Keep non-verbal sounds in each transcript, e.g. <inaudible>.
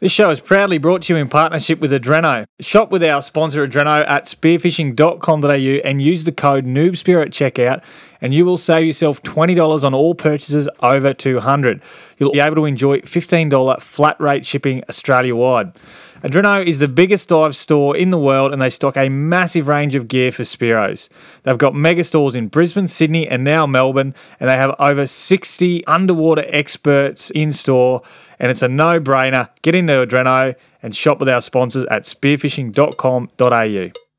This show is proudly brought to you in partnership with Adreno. Shop with our sponsor Adreno at spearfishing.com.au and use the code NoobSpear at checkout and you will save yourself $20 on all purchases over 200 You'll be able to enjoy $15 flat rate shipping Australia wide. Adreno is the biggest dive store in the world and they stock a massive range of gear for Spearos. They've got mega stores in Brisbane, Sydney, and now Melbourne, and they have over 60 underwater experts in store and it's a no brainer. Get into Adreno and shop with our sponsors at spearfishing.com.au.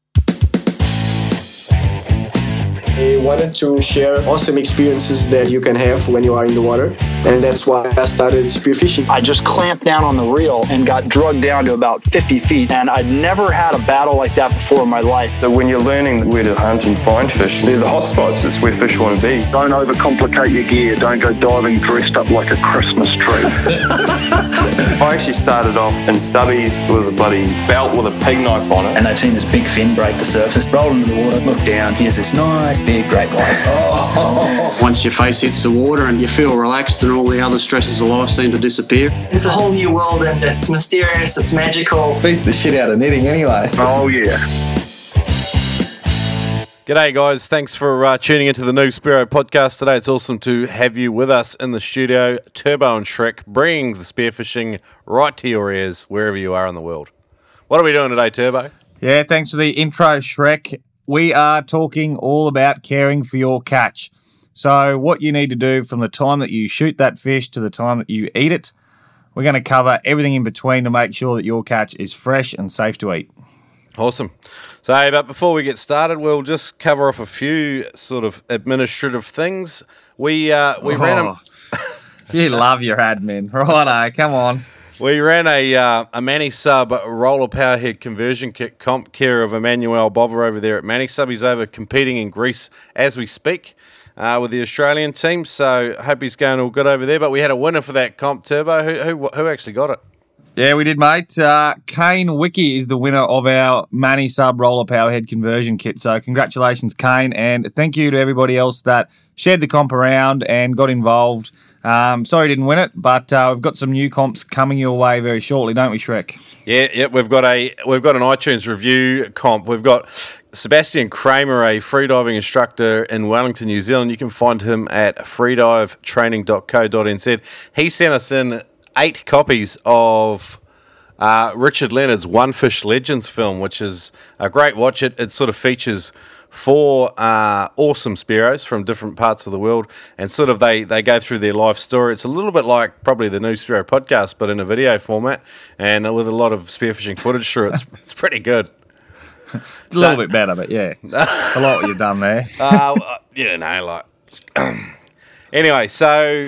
I wanted to share awesome experiences that you can have when you are in the water, and that's why I started spearfishing. I just clamped down on the reel and got drugged down to about 50 feet, and I'd never had a battle like that before in my life. So when you're learning where to hunt and find fish, they're the hot spots. It's where fish want to be. Don't overcomplicate your gear. Don't go diving dressed up like a Christmas tree. <laughs> <laughs> I actually started off in stubbies with a bloody belt with a pig knife on it. And they've seen this big fin break the surface, roll into the water, look down, here's this nice big great white. Once your face hits the water and you feel relaxed and all the other stresses of life seem to disappear. It's a whole new world and it's mysterious, it's magical. Beats the shit out of netting anyway. oh, yeah. G'day, guys. Thanks for uh, tuning into the Noob Spearo podcast today. It's awesome to have you with us in the studio, Turbo and Shrek, bringing the spearfishing right to your ears wherever you are in the world. What are we doing today, Turbo? Yeah, thanks for the intro, Shrek. We are talking all about caring for your catch. So, what you need to do from the time that you shoot that fish to the time that you eat it, we're going to cover everything in between to make sure that your catch is fresh and safe to eat. Awesome. So, but before we get started, we'll just cover off a few sort of administrative things. We uh, we ran a, <laughs> you love your admin, righto? Come on. We ran a uh, a Manny Sub roller powerhead conversion kit comp care of Emmanuel Bover over there at Manny Sub. He's over competing in Greece as we speak. Uh, with the Australian team, so hope he's going all good over there. But we had a winner for that comp turbo. Who who, who actually got it? Yeah, we did, mate. Uh, Kane Wiki is the winner of our Manny Sub Roller Powerhead conversion kit. So, congratulations, Kane, and thank you to everybody else that shared the comp around and got involved. Um, sorry, didn't win it, but uh, we've got some new comps coming your way very shortly, don't we, Shrek? Yeah, yeah, we've got a we've got an iTunes review comp. We've got Sebastian Kramer, a freediving instructor in Wellington, New Zealand. You can find him at freedivetraining.co.nz. He sent us in eight copies of uh, Richard Leonard's One Fish Legends film, which is a great watch. It it sort of features four uh, awesome Spearos from different parts of the world, and sort of they, they go through their life story. It's a little bit like probably the Noob Spearo podcast, but in a video format and with a lot of spearfishing footage through it. It's, <laughs> it's pretty good. It's a little bit better, but yeah, <laughs> I like what you've done there. Uh, uh, you know, like. <clears throat> anyway, so. <laughs>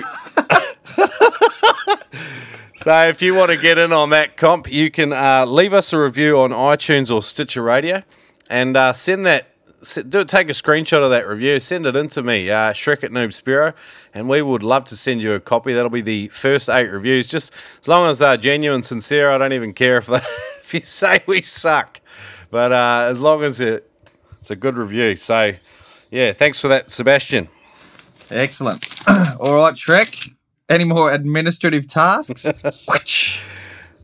so if you want to get in on that comp, you can uh, leave us a review on iTunes or Stitcher Radio, and uh, send that. Do take a screenshot of that review, send it in to me, uh, Shrek at Noob Spearo, and we would love to send you a copy. That'll be the first eight reviews. Just as long as they're genuine, sincere, I don't even care if they, <laughs> if you say we suck, but uh, as long as it, it's a good review. So, yeah, thanks for that, Sebastian. Excellent. <clears throat> All right, Shrek. Any more administrative tasks? <laughs> <laughs>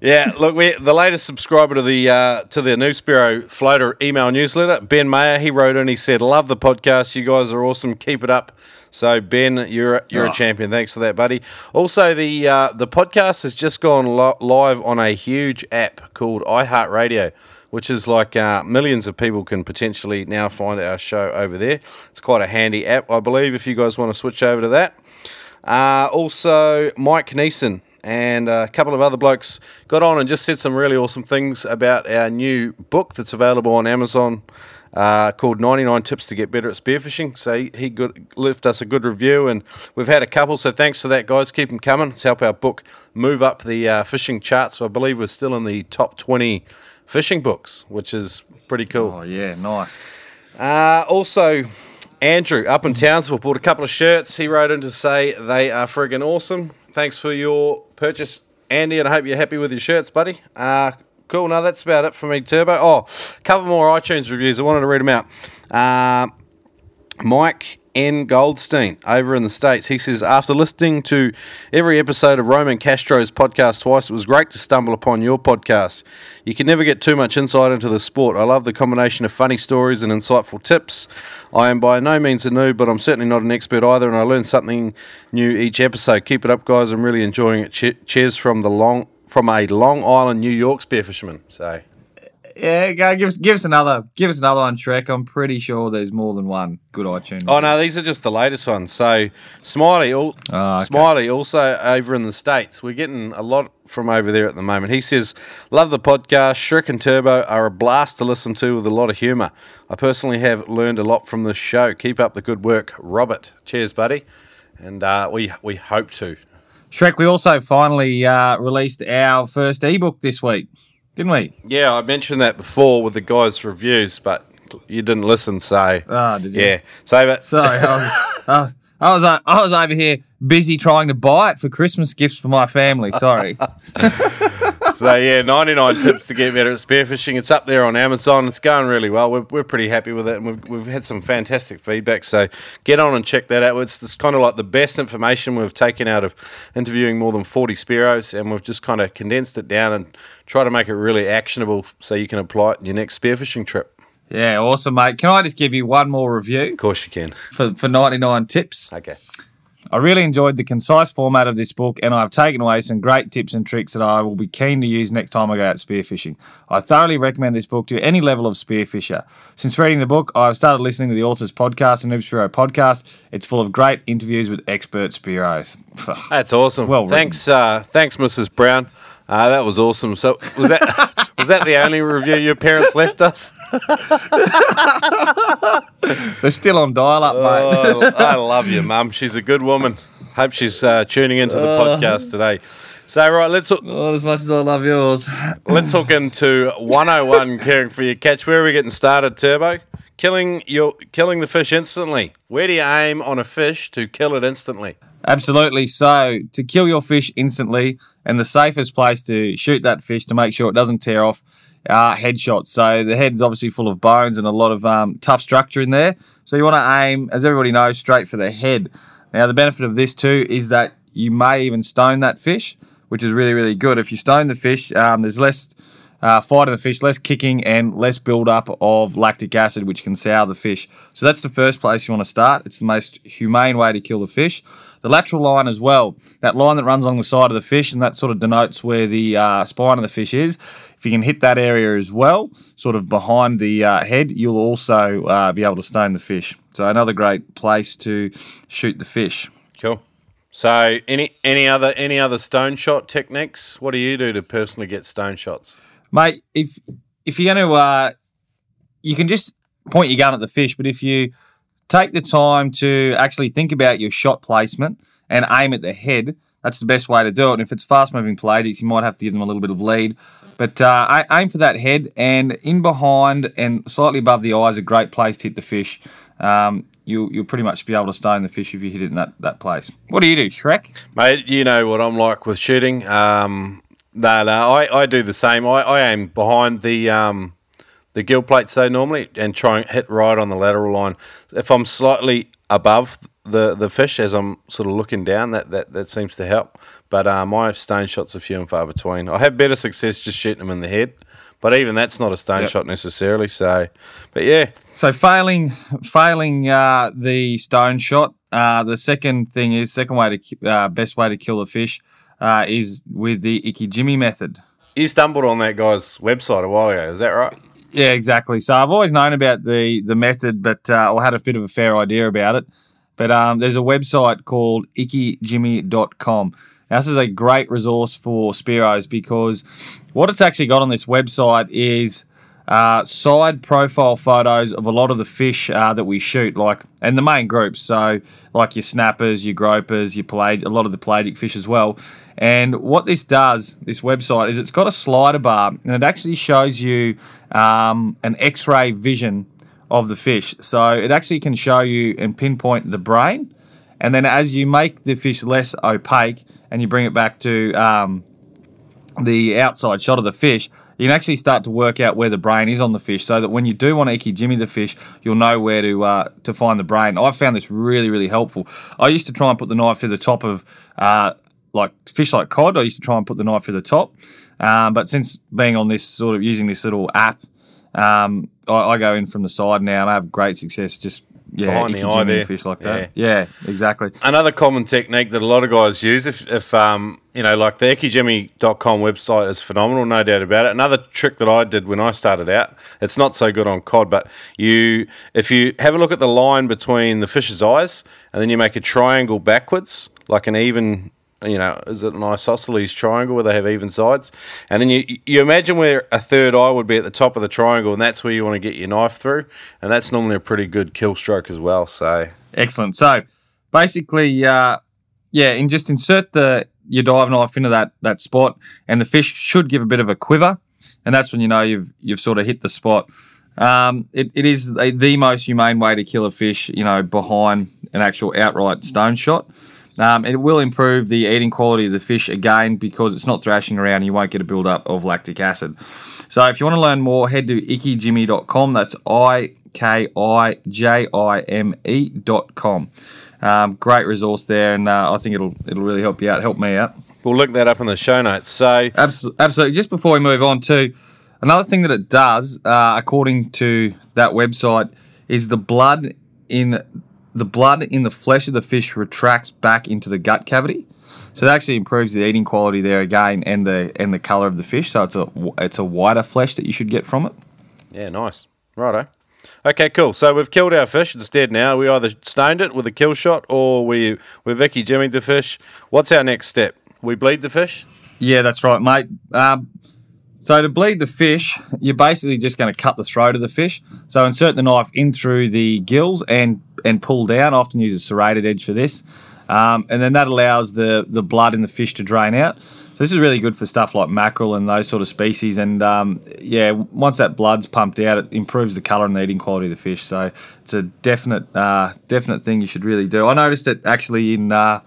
Yeah, look, we the latest subscriber to the uh, to the Noob Spearo Floater email newsletter, Ben Mayer. He wrote in. He said, "Love the podcast. You guys are awesome. Keep it up." So Ben, you're you're Oh. a champion. Thanks for that, buddy. Also, the uh, the podcast has just gone lo- live on a huge app called iHeartRadio, which is like uh, millions of people can potentially now find our show over there. It's quite a handy app, I believe. If you guys want to switch over to that. Uh, also, Mike Neeson and a couple of other blokes got on and just said some really awesome things about our new book that's available on Amazon uh, called 99 Tips to Get Better at Spearfishing. So he, he good, left us a good review, and we've had a couple. So thanks for that, guys. Keep them coming. Let's help our book move up the uh, fishing charts. I believe we're still in the top 20 fishing books, which is pretty cool. oh, yeah, nice. Uh, also, Andrew up in Townsville bought a couple of shirts. He wrote in to say they are friggin' awesome. Thanks for your purchase, Andy, and I hope you're happy with your shirts, buddy. Uh, cool. No, that's about it for me, Turbo. Oh, a couple more iTunes reviews. I wanted to read them out. Uh, Mike N. Goldstein over in the States. He says, After listening to every episode of Roman Castro's podcast twice, it was great to stumble upon your podcast. You can never get too much insight into the sport. I love the combination of funny stories and insightful tips. I am by no means a noob, but I'm certainly not an expert either, and I learn something new each episode. Keep it up, guys. I'm really enjoying it. Cheers from the long from a Long Island, New York spearfisherman. So Yeah, go give us give us another give us another one, Shrek. I'm pretty sure there's more than one good iTunes. Oh no, these are just the latest ones. So Smiley, all, Oh, okay. Smiley, also over in the states, we're getting a lot from over there at the moment. He says, "Love the podcast. Shrek and Turbo are a blast to listen to with a lot of humour. I personally have learned a lot from this show. Keep up the good work, Robert. Cheers, buddy. And uh, we we hope to. Shrek, we also finally uh, released our first ebook this week, didn't we? Yeah, I mentioned that before with the guys' reviews, but you didn't listen. So Ah, did you? yeah, save it. Sorry, I was, uh, I was uh, I was over here busy trying to buy it for Christmas gifts for my family. Sorry. <laughs> So yeah, 99 tips to get better at spearfishing. It's up there on Amazon. It's going really well. We're, we're pretty happy with it, and we've, we've had some fantastic feedback. So get on and check that out. It's, it's kind of like the best information we've taken out of interviewing more than 40 spearos, and we've just kind of condensed it down and try to make it really actionable so you can apply it in your next spearfishing trip. yeah, awesome, mate. Can I just give you one more review Of course you can. for for 99 tips? Okay. I really enjoyed the concise format of this book, and I've taken away some great tips and tricks that I will be keen to use next time I go out spearfishing. I thoroughly recommend this book to any level of spearfisher. Since reading the book, I've started listening to the author's podcast, the Noob Spearo podcast. It's full of great interviews with expert spearos. That's awesome. Well thanks, uh, thanks, Mrs. Brown. Uh, that was awesome. So was that <laughs> was that the only review your parents left us? <laughs> They're still on dial up, mate. Oh, I love you, Mum. She's a good woman. Hope she's uh, tuning into the podcast today. So right, let's Oh, as much as I love yours. <coughs> let's hook into 101 caring for your catch. Where are we getting started, Turbo? Killing your killing the fish instantly. Where do you aim on a fish to kill it instantly? Absolutely. So, to kill your fish instantly, and the safest place to shoot that fish to make sure it doesn't tear off, are headshots. So, the head's obviously full of bones and a lot of um, tough structure in there. So, you want to aim, as everybody knows, straight for the head. Now, the benefit of this too is that you may even stone that fish, which is really, really good. If you stone the fish, um, there's less uh, fight of the fish, less kicking, and less build-up of lactic acid, which can sour the fish. So that's the first place you want to start. It's the most humane way to kill the fish. The lateral line as well, that line that runs along the side of the fish, and that sort of denotes where the uh, spine of the fish is. If you can hit that area as well, sort of behind the uh, head, you'll also uh, be able to stone the fish. So another great place to shoot the fish. Cool. So any any other any other stone shot techniques? What do you do to personally get stone shots? Mate. If if you're going to, uh, you can just point your gun at the fish, but if you take the time to actually think about your shot placement and aim at the head, that's the best way to do it. And if it's fast moving pelagics, you might have to give them a little bit of lead. But uh, aim for that head and in behind and slightly above the eyes, a great place to hit the fish. Um, you'll, you'll pretty much be able to stone the fish if you hit it in that, that place. What do you do, Shrek? Mate, you know what I'm like with shooting. Um, no, no, I, I do the same. I, I aim behind the um, the gill plate so normally and try and hit right on the lateral line. If I'm slightly above the, the fish as I'm sort of looking down, that, that, that seems to help. But uh, my stone shots are few and far between. I have better success just shooting them in the head, but even that's not a stone Yep. shot necessarily. So, but yeah, So failing, failing uh, the stone shot. Uh, the second thing is second way to uh, best way to kill a fish uh, is with the Ikijime method. you stumbled on that guy's website a while ago. Is that right? Yeah, exactly. So I've always known about the the method, but uh, or had a bit of a fair idea about it. But um, there's a website called ikijime.com. Now, this is a great resource for Spearos because what it's actually got on this website is uh, side profile photos of a lot of the fish uh, that we shoot, like and the main groups. So, like your snappers, your gropers, your pelag, a lot of the pelagic fish as well. And what this does, this website, is it's got a slider bar, and it actually shows you um, an X-ray vision of the fish. So it actually can show you and pinpoint the brain, and then as you make the fish less opaque and you bring it back to um, the outside shot of the fish, you can actually start to work out where the brain is on the fish, so that when you do want to ikijime the fish, you'll know where to uh, to find the brain. I've found this really really helpful. I used to try and put the knife through the top of uh, like fish like cod. I used to try and put the knife through the top, um, but since being on this sort of using this little app, um, I, I go in from the side now, and I have great success just yeah, Behind the eye there. fish like that. Yeah. exactly. Another common technique that a lot of guys use, if, if um, you know, like the ikijime.com website is phenomenal, no doubt about it. Another trick that I did when I started out, it's not so good on cod, but you, if you have a look at the line between the fish's eyes, and then you make a triangle backwards, like an even, you know, is it an isosceles triangle where they have even sides, and then you you imagine where a third eye would be at the top of the triangle, and that's where you want to get your knife through, and that's normally a pretty good kill stroke as well. So Excellent. So basically, uh, yeah, and just insert the your dive knife into that that spot, and the fish should give a bit of a quiver, and that's when you know you've you've sort of hit the spot. Um, it, it is the, the most humane way to kill a fish, you know, behind an actual outright stone shot. Um, it will improve the eating quality of the fish again because it's not thrashing around and you won't get a build-up of lactic acid. So if you want to learn more, head to ikijime.com. That's I K I J I M E dot com. Um, great resource there, and uh, I think it'll it'll really help you out, help me out. we'll link that up in the show notes. So Absolutely. Absolutely. Just before we move on to another thing that it does, uh, according to that website, is the blood in the blood in the flesh of the fish retracts back into the gut cavity. So that actually improves the eating quality there again, and the and the color of the fish. So it's a it's a whiter flesh that you should get from it. Yeah, nice. Righto. Okay, cool. So we've killed our fish. It's dead now. We either stoned it with a kill shot or we we Vicky jimmied the fish. What's our next step? We bleed the fish? Yeah, that's right, mate. Um, so to bleed the fish, you're basically just going to cut the throat of the fish. So insert the knife in through the gills and and pull down. I often use a serrated edge for this, um, and then that allows the the blood in the fish to drain out. So this is really good for stuff like mackerel and those sort of species. And um, yeah, once that blood's pumped out, it improves the colour and the eating quality of the fish. So it's a definite uh, definite thing you should really do. I noticed it actually in. Uh,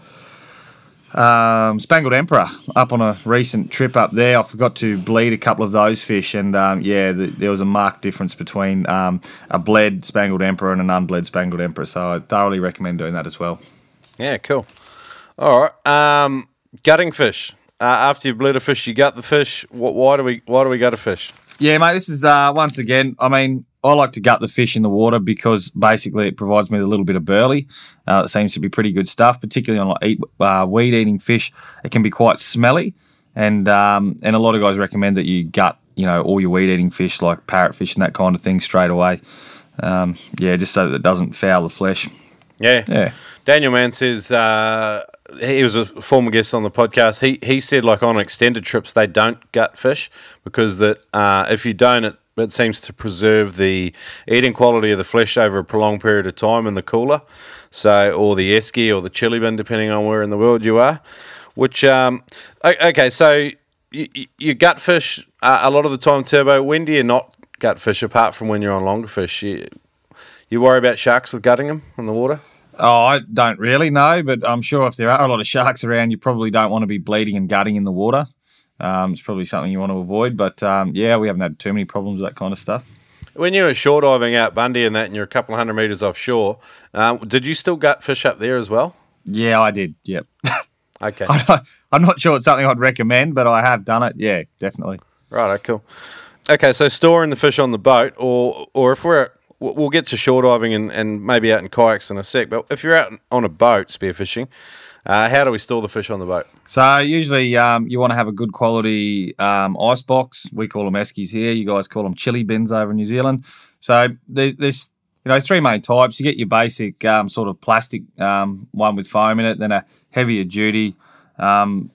um, Spangled Emperor up on a recent trip up there. I forgot to bleed a couple of those fish, and um, yeah, the, there was a marked difference between um, a bled Spangled Emperor and an unbled Spangled Emperor. So I thoroughly recommend doing that as well. Yeah, cool. All right. Um, gutting fish. Uh, after you've bled a fish, you gut the fish. What, why do we why do we gut a fish? Yeah, mate. This is uh, once again. I mean, I like to gut the fish in the water because basically it provides me with a little bit of burley. Uh, it seems to be pretty good stuff, particularly on like eat, uh, weed eating fish. It can be quite smelly, and um, and a lot of guys recommend that you gut, you know, all your weed eating fish like parrotfish and that kind of thing straight away. Um, yeah, just so that it doesn't foul the flesh. Yeah. Yeah. Daniel Mann says uh, he was a former guest on the podcast. He he said like on extended trips they don't gut fish because that uh, if you don't it it seems to preserve the eating quality of the flesh over a prolonged period of time in the cooler, so or the esky or the chili bin depending on where in the world you are. Which um, okay, so you, you- gut fish uh, a lot of the time, Turbo. When do you not gut fish apart from when you're on longer fish? You, you worry about sharks with gutting them in the water? Oh, I don't really know, but I'm sure if there are a lot of sharks around, you probably don't want to be bleeding and gutting in the water. Um, it's probably something you want to avoid. But um, yeah, we haven't had too many problems with that kind of stuff. When you were shore diving out Bundy and that, and you're a couple of hundred meters offshore, uh, did you still gut fish up there as well? Yeah, I did. Yep. <laughs> Okay, I'm not sure it's something I'd recommend, but I have done it. Yeah, definitely. right, cool. Okay, so storing the fish on the boat, or or if we're we'll get to shore diving and, and maybe out in kayaks in a sec. But if you're out on a boat spearfishing, uh, how do we store the fish on the boat? So usually um, you want to have a good quality um, ice box. We call them eskies here. You guys call them chili bins over in New Zealand. So there's, there's you know three main types. You get your basic um, sort of plastic um, one with foam in it, then a heavier duty um,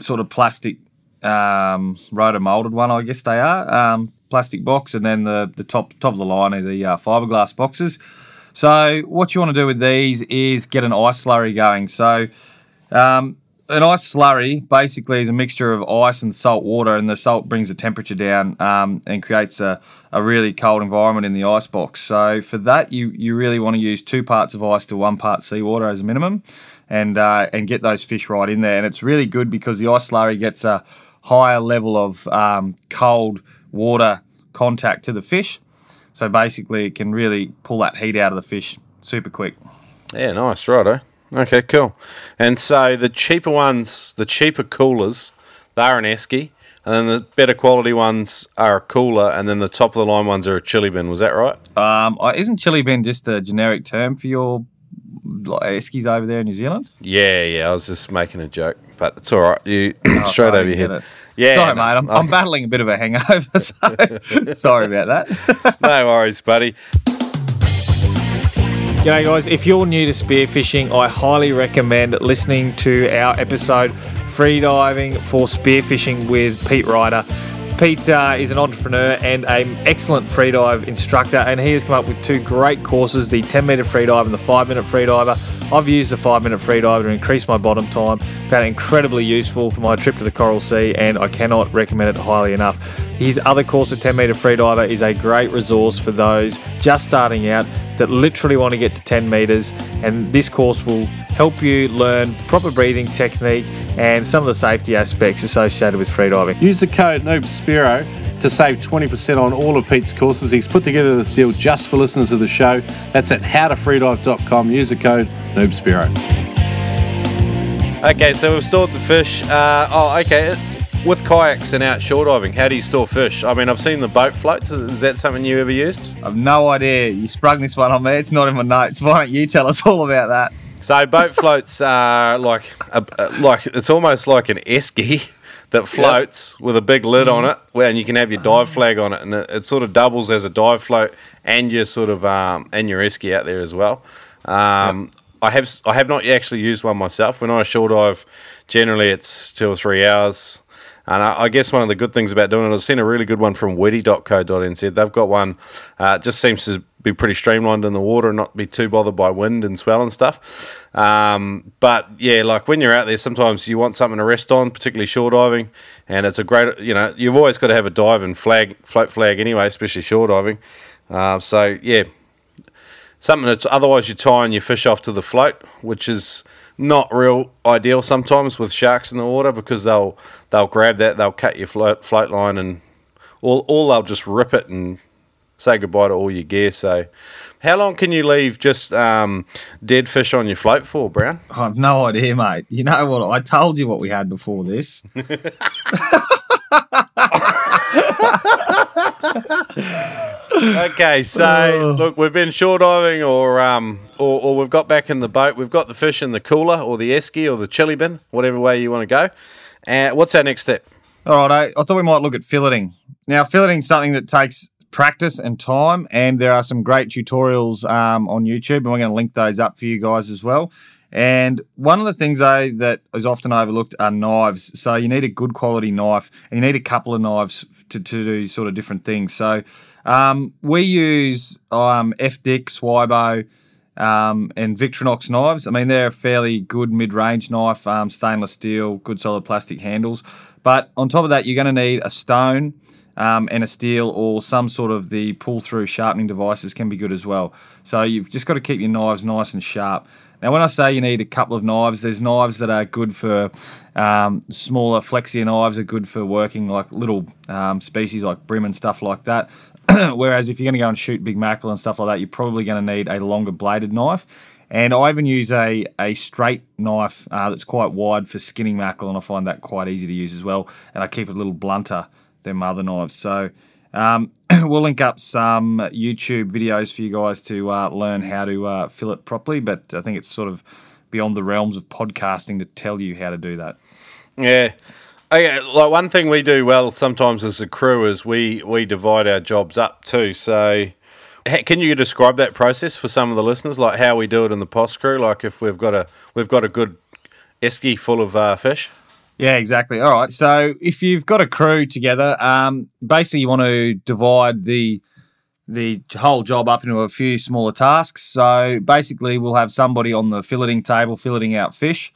sort of plastic um, rotor molded one. I guess they are plastic box, and then the the top top of the line are the uh, fiberglass boxes. So what you want to do with these is get an ice slurry going. So um, an ice slurry basically is a mixture of ice and salt water, and the salt brings the temperature down um, and creates a, a really cold environment in the ice box. So for that, you you really want to use two parts of ice to one part seawater as a minimum, and uh, and get those fish right in there. And it's really good because the ice slurry gets a higher level of um, cold water contact to the fish. So basically, it can really pull that heat out of the fish super quick. Yeah, nice, righto. Okay, cool. And so the cheaper ones, the cheaper coolers, they're an esky, and then the better quality ones are a cooler, and then the top of the line ones are a chili bin. Was that right? Um, uh, isn't chili bin just a generic term for your like, eskies over there in New Zealand? Yeah, yeah. I was just making a joke, but it's all right. You Oh, <coughs> straight over your head. Yeah, sorry, no, mate. I'm, I- I'm battling a bit of a hangover, so <laughs> sorry about that. <laughs> no worries, buddy. G'day, guys. If you're new to spearfishing, I highly recommend listening to our episode Freediving for Spearfishing with Pete Ryder. Pete uh, is an entrepreneur and an excellent freedive instructor, and he has come up with two great courses the 10 metre freedive and the 5 minute freediver. I've used the 5 minute freediver to increase my bottom time, found it incredibly useful for my trip to the Coral Sea, and I cannot recommend it highly enough. His other course, the 10 metre freediver, is a great resource for those just starting out that literally want to get to 10 meters. And this course will help you learn proper breathing technique and some of the safety aspects associated with freediving. Use the code NoobSpearo to save 20% on all of Pete's courses. He's put together this deal just for listeners of the show. That's at howtofreedive.com. Use the code NoobSpearo. Okay, so we've stored the fish. Uh, oh, okay. With kayaks and out shore diving, how do you store fish? I mean, I've seen the boat floats. Is that something you ever used? I've no idea. You sprung this one on me. It's not in my notes. <laughs> Why don't you tell us all about that? So boat <laughs> floats are like a, a- like it's almost like an esky that floats with a big lid on it, where and you can have your dive flag on it, and it, it sort of doubles as a dive float and your sort of um, and your esky out there as well. Um, I have I have not actually used one myself. When I shore dive, generally it's two or three hours. And I, I guess one of the good things about doing it, I've seen a really good one from witty.co.nz. They've got one, uh, just seems to be pretty streamlined in the water and not be too bothered by wind and swell and stuff. Um, but yeah, like when you're out there, sometimes you want something to rest on, particularly shore diving. And it's a great, you know, you've always got to have a dive and flag, float flag anyway, especially shore diving. Uh, so yeah, something that's otherwise you're tying your fish off to the float, which is not real ideal sometimes with sharks in the water because they'll they'll grab that, they'll cut your float float line, and all all they'll just rip it and say goodbye to all your gear. So, how long can you leave just um, dead fish on your float for, Brown? I've no idea, mate. You know what? I told you what we had before this. <laughs> <laughs> okay, so look, we've been shore diving, or um, or, or we've got back in the boat. We've got the fish in the cooler, or the esky, or the chili bin, whatever way you want to go. And what's our next step? All right, I, I thought we might look at filleting. Now, filleting is something that takes practice and time, and there are some great tutorials um, on YouTube, and we're going to link those up for you guys as well. And one of the things though that is often overlooked are knives. So you need a good quality knife, and you need a couple of knives to, to do sort of different things. So um, we use um, FDIC, Swibo, um, and Victorinox knives. I mean, they're a fairly good mid-range knife, um, stainless steel, good solid plastic handles. But on top of that, you're going to need a stone um, and a steel or some sort of the pull-through sharpening devices can be good as well. So you've just got to keep your knives nice and sharp. Now, when I say you need a couple of knives, there's knives that are good for um, smaller flexia knives are good for working like little um, species like bream and stuff like that. <clears throat> Whereas if you're going to go and shoot big mackerel and stuff like that, you're probably going to need a longer bladed knife. And I even use a, a straight knife uh, that's quite wide for skinning mackerel, and I find that quite easy to use as well. And I keep it a little blunter than my other knives. So um, <clears throat> we'll link up some YouTube videos for you guys to uh, learn how to uh, fill it properly. But I think it's sort of beyond the realms of podcasting to tell you how to do that. Yeah. Okay, like one thing we do well sometimes as a crew is we we divide our jobs up too. So, can you describe that process for some of the listeners, like how we do it in the post crew? Like if we've got a we've got a good esky full of uh, fish. Yeah, exactly. All right. So if you've got a crew together, um, basically you want to divide the the whole job up into a few smaller tasks. So basically, we'll have somebody on the filleting table filleting out fish,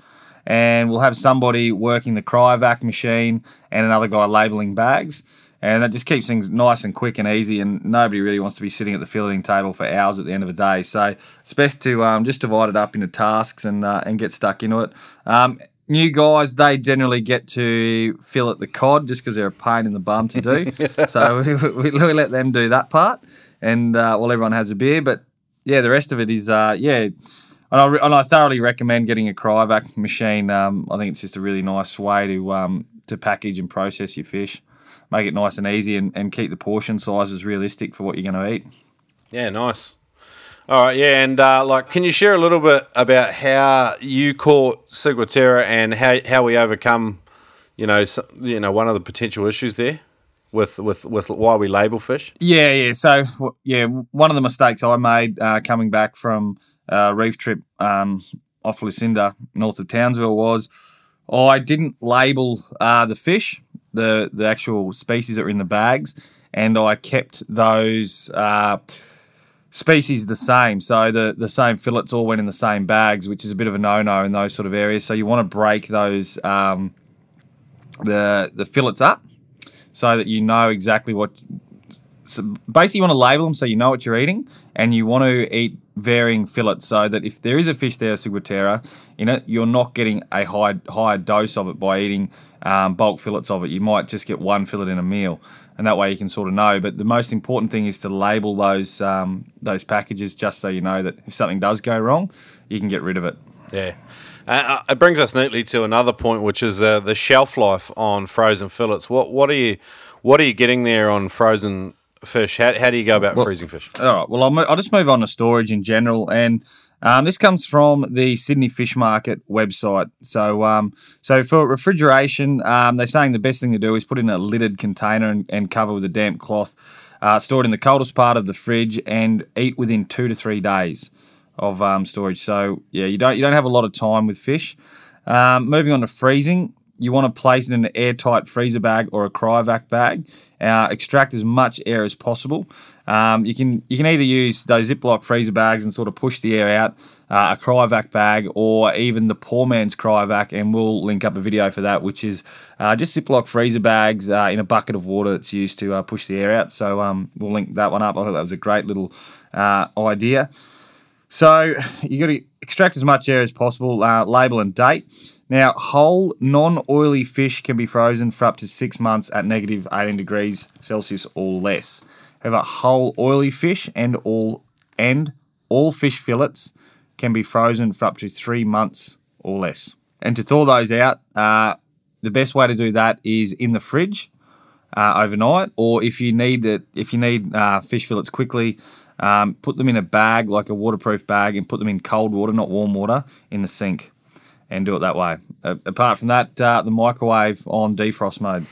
and we'll have somebody working the cryovac machine, and another guy labeling bags. And that just keeps things nice and quick and easy, and nobody really wants to be sitting at the filleting table for hours at the end of the day. So it's best to um, just divide it up into tasks and uh, and get stuck into it. Um, new guys, they generally get to fillet the cod just because they're a pain in the bum to do. <laughs> so we, <laughs> we, we let them do that part, and uh, while everyone has a beer. But yeah, the rest of it is uh, yeah. And I, re- and I thoroughly recommend getting a cryovac machine. Um, I think it's just a really nice way to um, to package and process your fish, make it nice and easy, and, and keep the portion sizes realistic for what you're going to eat. Yeah, nice. All right, yeah, and uh, like, can you share a little bit about how you caught ciguatera and how how we overcome, you know, so, you know, one of the potential issues there with with with why we label fish? Yeah, yeah. So yeah, one of the mistakes I made uh, coming back from uh, reef trip um, off Lucinda, north of Townsville, was I didn't label uh, the fish, the the actual species that were in the bags, and I kept those. Species the same. So the, the same fillets all went in the same bags, which is a bit of a no no in those sort of areas. So you want to break those um, the the fillets up so that you know exactly what. So basically, you want to label them so you know what you're eating, and you want to eat varying fillets so that if there is a fish there, ciguatera, in it, you're not getting a high higher dose of it by eating um, bulk fillets of it. You might just get one fillet in a meal and that way you can sort of know. But the most important thing is to label those um, those packages just so you know that if something does go wrong, you can get rid of it. Yeah. Uh, it brings us neatly to another point, which is uh, the shelf life on frozen fillets. What what are you what are you getting there on frozen fish? How, how do you go about well, freezing fish? All right. Well, I'll, mo- I'll just move on to storage in general, and um, this comes from the Sydney Fish Market website. So, um, so for refrigeration, um, they're saying the best thing to do is put in a lidded container and, and cover with a damp cloth, uh, stored in the coldest part of the fridge, and eat within two to three days of um, storage. So, yeah, you don't you don't have a lot of time with fish. Um, moving on to freezing, you want to place it in an airtight freezer bag or a cryovac bag. Uh, extract as much air as possible. Um, you can you can either use those Ziploc freezer bags and sort of push the air out, uh, a cryovac bag, or even the poor man's cryovac, and we'll link up a video for that, which is uh, just Ziploc freezer bags uh, in a bucket of water that's used to uh, push the air out. So um, we'll link that one up. I thought that was a great little uh, idea. So you got to extract as much air as possible. Label and date. Now, whole non-oily fish can be frozen for up to six months at negative 18 degrees Celsius or less. However, whole oily fish and all and all fish fillets can be frozen for up to three months or less. And to thaw those out, uh, the best way to do that is in the fridge uh, overnight, or if you need it, if you need uh, fish fillets quickly, um, put them in a bag like a waterproof bag and put them in cold water, not warm water, in the sink, and do it that way. Uh, apart from that, uh, the microwave on defrost mode.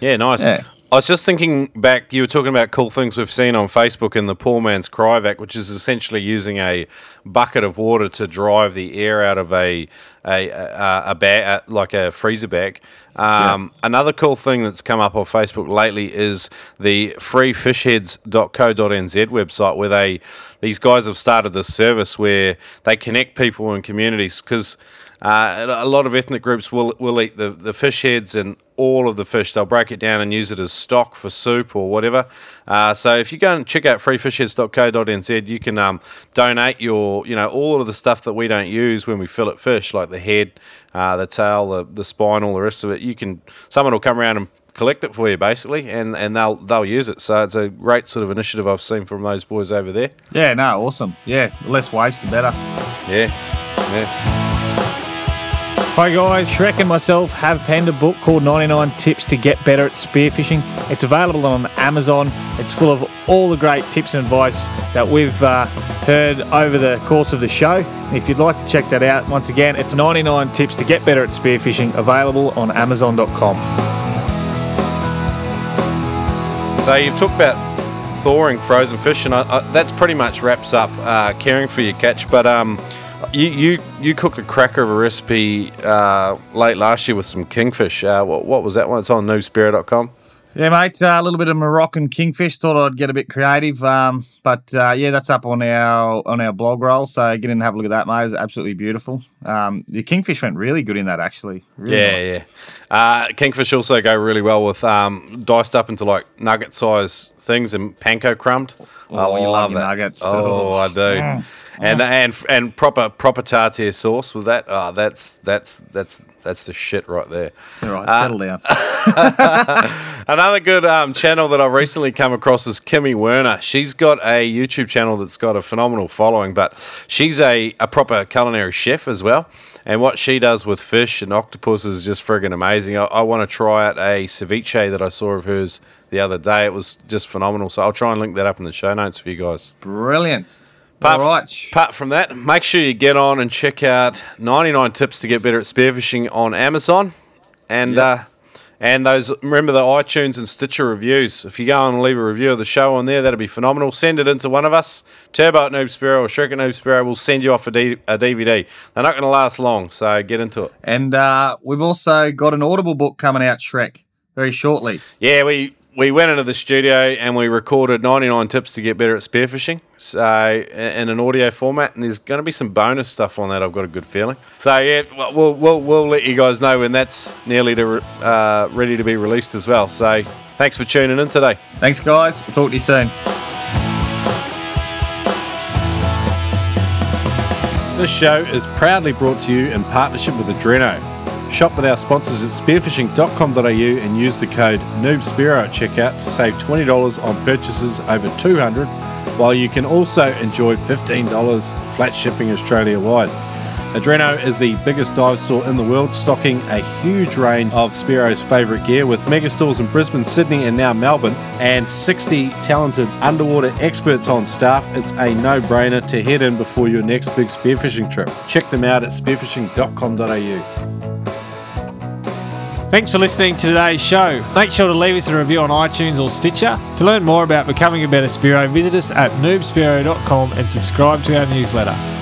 Yeah, nice. Yeah. I was just thinking back. You were talking about cool things we've seen on Facebook in the poor man's cryovac, which is essentially using a bucket of water to drive the air out of a a a, a bag, like a freezer bag. Um, Another cool thing that's come up on Facebook lately is the freefishheads.co.nz website, where they these guys have started this service where they connect people in communities because. Uh, a lot of ethnic groups will will eat the, the fish heads and all of the fish. They'll break it down and use it as stock for soup or whatever. Uh, so if you go and check out freefishheads.co.nz, you can um, donate your, you know, all of the stuff that we don't use when we fillet fish, like the head, uh, the tail, the, the spine, all the rest of it. You can, someone will come around and collect it for you basically, and, and they'll they'll use it. So it's a great sort of initiative I've seen from those boys over there. Yeah, no, awesome. Yeah, the less waste, the better. Yeah, yeah. Hi guys, Shrek and myself have penned a book called 99 Tips to Get Better at Spearfishing. It's available on Amazon. It's full of all the great tips and advice that we've uh, heard over the course of the show. If you'd like to check that out, once again, it's 99 Tips to Get Better at Spearfishing, available on Amazon.com. So you've talked about thawing frozen fish, and I, I, that's pretty much wraps up uh, caring for your catch. But um, you, you you cooked a cracker of a recipe uh, late last year with some kingfish. Uh, what, what was that one? It's on noobspearo.com. Yeah, mate. Uh, a little bit of Moroccan kingfish. Thought I'd get a bit creative, um, but uh, yeah, that's up on our on our blog roll. So get in and have a look at that, mate. It's absolutely beautiful. Um, the kingfish went really good in that, actually. Really yeah, nice. yeah. Uh, kingfish also go really well with um, diced up into like nugget size things and panko crumbed. Oh, we I love love that. nuggets. Oh, Oh. I do. And and and proper proper tartare sauce with that. Oh, that's that's that's that's the shit right there. All right, Uh, settle down. <laughs> <laughs> Another good um, channel that I've recently come across is Kimi Werner. She's got a YouTube channel that's got a phenomenal following, but she's a, a proper culinary chef as well. And what she does with fish and octopus is just friggin' amazing. I, I want to try out a ceviche that I saw of hers the other day. It was just phenomenal. So I'll try and link that up in the show notes for you guys. Brilliant. Apart, All right. apart from that, make sure you get on and check out 99 Tips to Get Better at Spearfishing on Amazon. And uh, and those remember the iTunes and Stitcher reviews. If you go and leave a review of the show on there, that'd be phenomenal. Send it into one of us, Turbo at Noob Spearo or Shrek at Noob Spearo. We'll send you off a, D- a DVD. They're not going to last long, so get into it. And uh, we've also got an Audible book coming out, Shrek, very shortly. Yeah, we we went into the studio and we recorded 99 tips to get better at spearfishing so in an audio format and there's going to be some bonus stuff on that i've got a good feeling so yeah we'll we'll, we'll, we'll let you guys know when that's nearly to re- uh, ready to be released as well so thanks for tuning in today Thanks, guys. We'll talk to you soon. This show is proudly brought to you in partnership with Adreno. Shop with our sponsors at spearfishing.com.au and use the code NoobSpearo at checkout to save $20 on purchases over 200 while you can also enjoy $15 flat shipping Australia wide. Adreno is the biggest dive store in the world, stocking a huge range of Spearo's favourite gear with mega stores in Brisbane, Sydney, and now Melbourne, and 60 talented underwater experts on staff. It's a no brainer to head in before your next big spearfishing trip. Check them out at spearfishing.com.au. Thanks for listening to today's show. Make sure to leave us a review on iTunes or Stitcher. To learn more about becoming a better Spearo, visit us at noobspearo.com and subscribe to our newsletter.